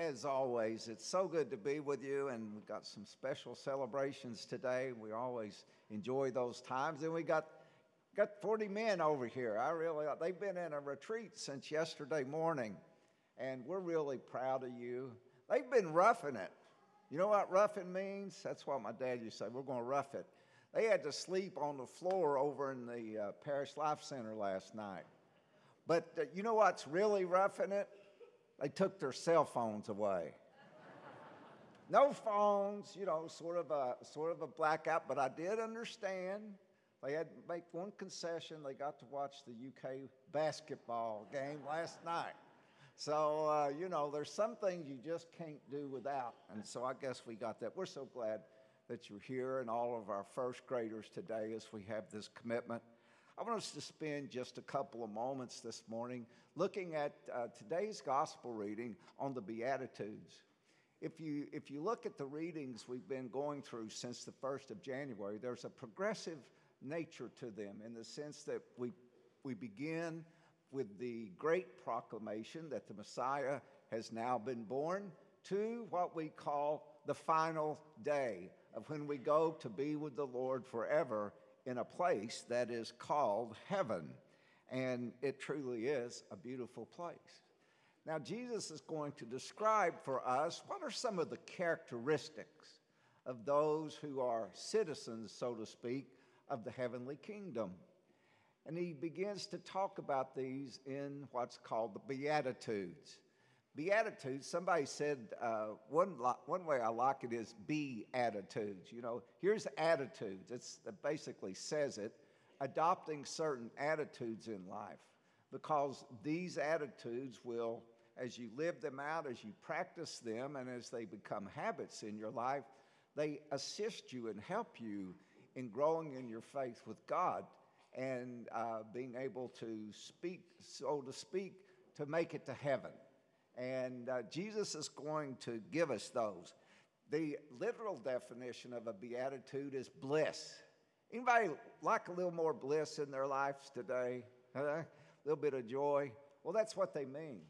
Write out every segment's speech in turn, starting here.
as always, it's so good to be with you, and we've got some special celebrations today. We always enjoy those times, and we got got 40 men over here. I really they've been in a retreat since yesterday morning, and we're really proud of you. They've been roughing it. You know what roughing means? That's what my dad used to say. We're going to rough it. They had to sleep on the floor over in the uh, Parish Life Center last night. But uh, you know what's really roughing it? They took their cell phones away. no phones, you know, sort of a sort of a blackout. But I did understand they had to make one concession. They got to watch the UK basketball game last night. So, uh, you know, there's some things you just can't do without. And so I guess we got that. We're so glad that you're here and all of our first graders today as we have this commitment. I want us to spend just a couple of moments this morning looking at uh, today's gospel reading on the Beatitudes. If you, if you look at the readings we've been going through since the 1st of January, there's a progressive nature to them in the sense that we, we begin with the great proclamation that the Messiah has now been born to what we call the final day of when we go to be with the Lord forever in a place that is called heaven. And it truly is a beautiful place. Now, Jesus is going to describe for us what are some of the characteristics of those who are citizens, so to speak, of the heavenly kingdom. And he begins to talk about these in what's called the Beatitudes. Beatitudes, somebody said uh, one, one way I like it is be attitudes. You know, here's attitudes. It's, it basically says it, adopting certain attitudes in life. Because these attitudes will, as you live them out, as you practice them, and as they become habits in your life, they assist you and help you in growing in your faith with God and uh, being able to speak, so to speak, to make it to heaven. And uh, Jesus is going to give us those. The literal definition of a beatitude is bliss. Anybody like a little more bliss in their lives today? A little bit of joy? Well, that's what they mean.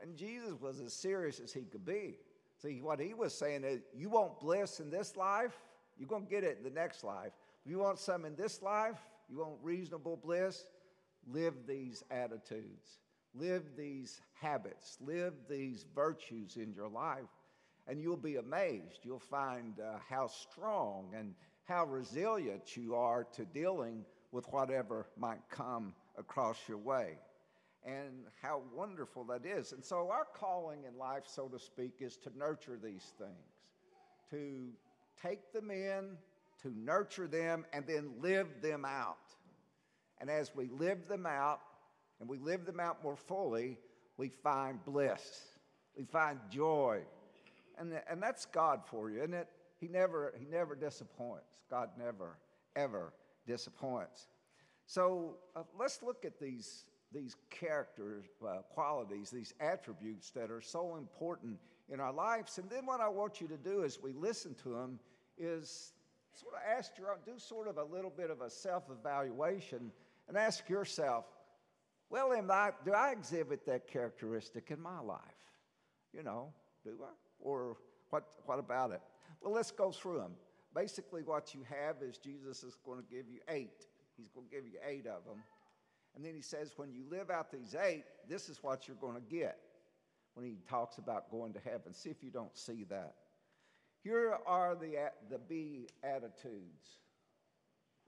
And Jesus was as serious as he could be. See, what he was saying is, you want bliss in this life, you're going to get it in the next life. If you want some in this life, you want reasonable bliss, live these attitudes, live these habits, live these virtues in your life, and you'll be amazed. You'll find uh, how strong and how resilient you are to dealing with whatever might come across your way. And how wonderful that is. And so, our calling in life, so to speak, is to nurture these things, to take them in, to nurture them, and then live them out. And as we live them out, and we live them out more fully, we find bliss, we find joy. And, and that's God for you, isn't it? He never, he never disappoints. God never, ever disappoints. So uh, let's look at these, these character uh, qualities, these attributes that are so important in our lives. And then what I want you to do as we listen to them is sort of ask your, do sort of a little bit of a self evaluation and ask yourself, well, am I, do I exhibit that characteristic in my life? You know, do I? Or what, what about it? Well, let's go through them. Basically, what you have is Jesus is going to give you eight. He's going to give you eight of them. And then he says, when you live out these eight, this is what you're going to get when he talks about going to heaven. See if you don't see that. Here are the, the B attitudes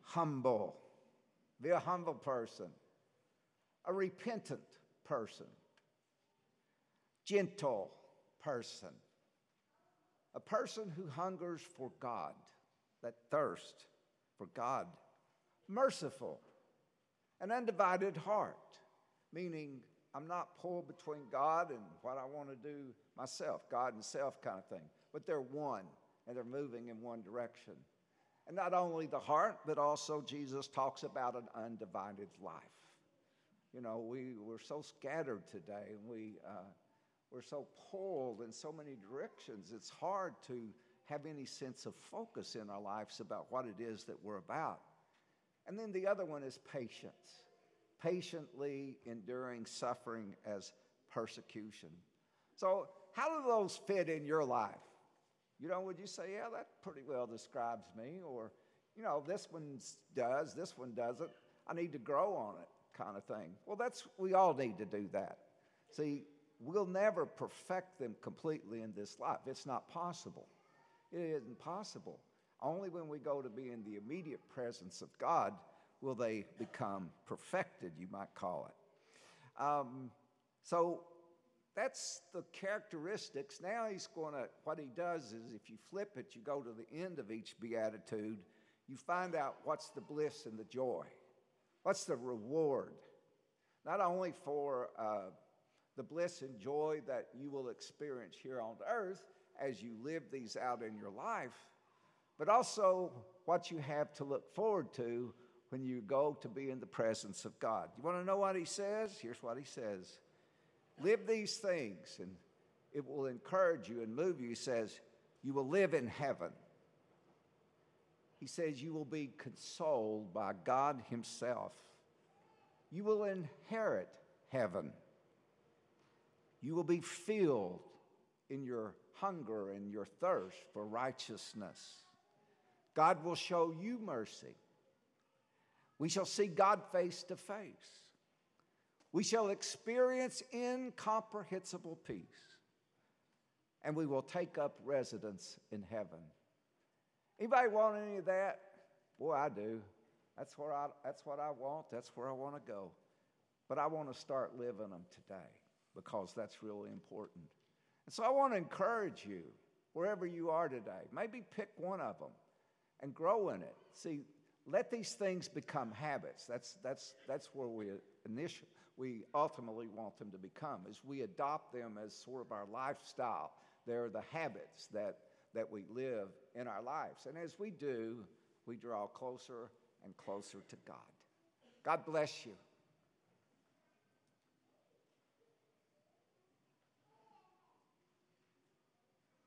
humble, be a humble person, a repentant person, gentle person, a person who hungers for God, that thirst for God, merciful, an undivided heart, meaning I'm not pulled between God and what I want to do myself, God and self kind of thing but they're one and they're moving in one direction. And not only the heart, but also Jesus talks about an undivided life. You know, we, we're so scattered today and we, uh, we're so pulled in so many directions. It's hard to have any sense of focus in our lives about what it is that we're about. And then the other one is patience, patiently enduring suffering as persecution. So, how do those fit in your life? You know, would you say, yeah, that pretty well describes me? Or, you know, this one does, this one doesn't. I need to grow on it, kind of thing. Well, that's, we all need to do that. See, we'll never perfect them completely in this life. It's not possible. It isn't possible. Only when we go to be in the immediate presence of God will they become perfected, you might call it. Um, so that's the characteristics. Now he's going to, what he does is if you flip it, you go to the end of each beatitude, you find out what's the bliss and the joy. What's the reward? Not only for uh, the bliss and joy that you will experience here on earth as you live these out in your life, but also what you have to look forward to when you go to be in the presence of God. You want to know what he says? Here's what he says Live these things, and it will encourage you and move you. He says, You will live in heaven. He says, You will be consoled by God Himself. You will inherit heaven. You will be filled in your hunger and your thirst for righteousness. God will show you mercy. We shall see God face to face. We shall experience incomprehensible peace. And we will take up residence in heaven. Anybody want any of that? Boy, I do. That's, where I, that's what I want. That's where I want to go. But I want to start living them today because that's really important. And so I want to encourage you, wherever you are today, maybe pick one of them and grow in it. See, let these things become habits. That's, that's, that's where we initially, we ultimately want them to become, is we adopt them as sort of our lifestyle. They're the habits that, that we live in our lives. And as we do, we draw closer and closer to God. God bless you.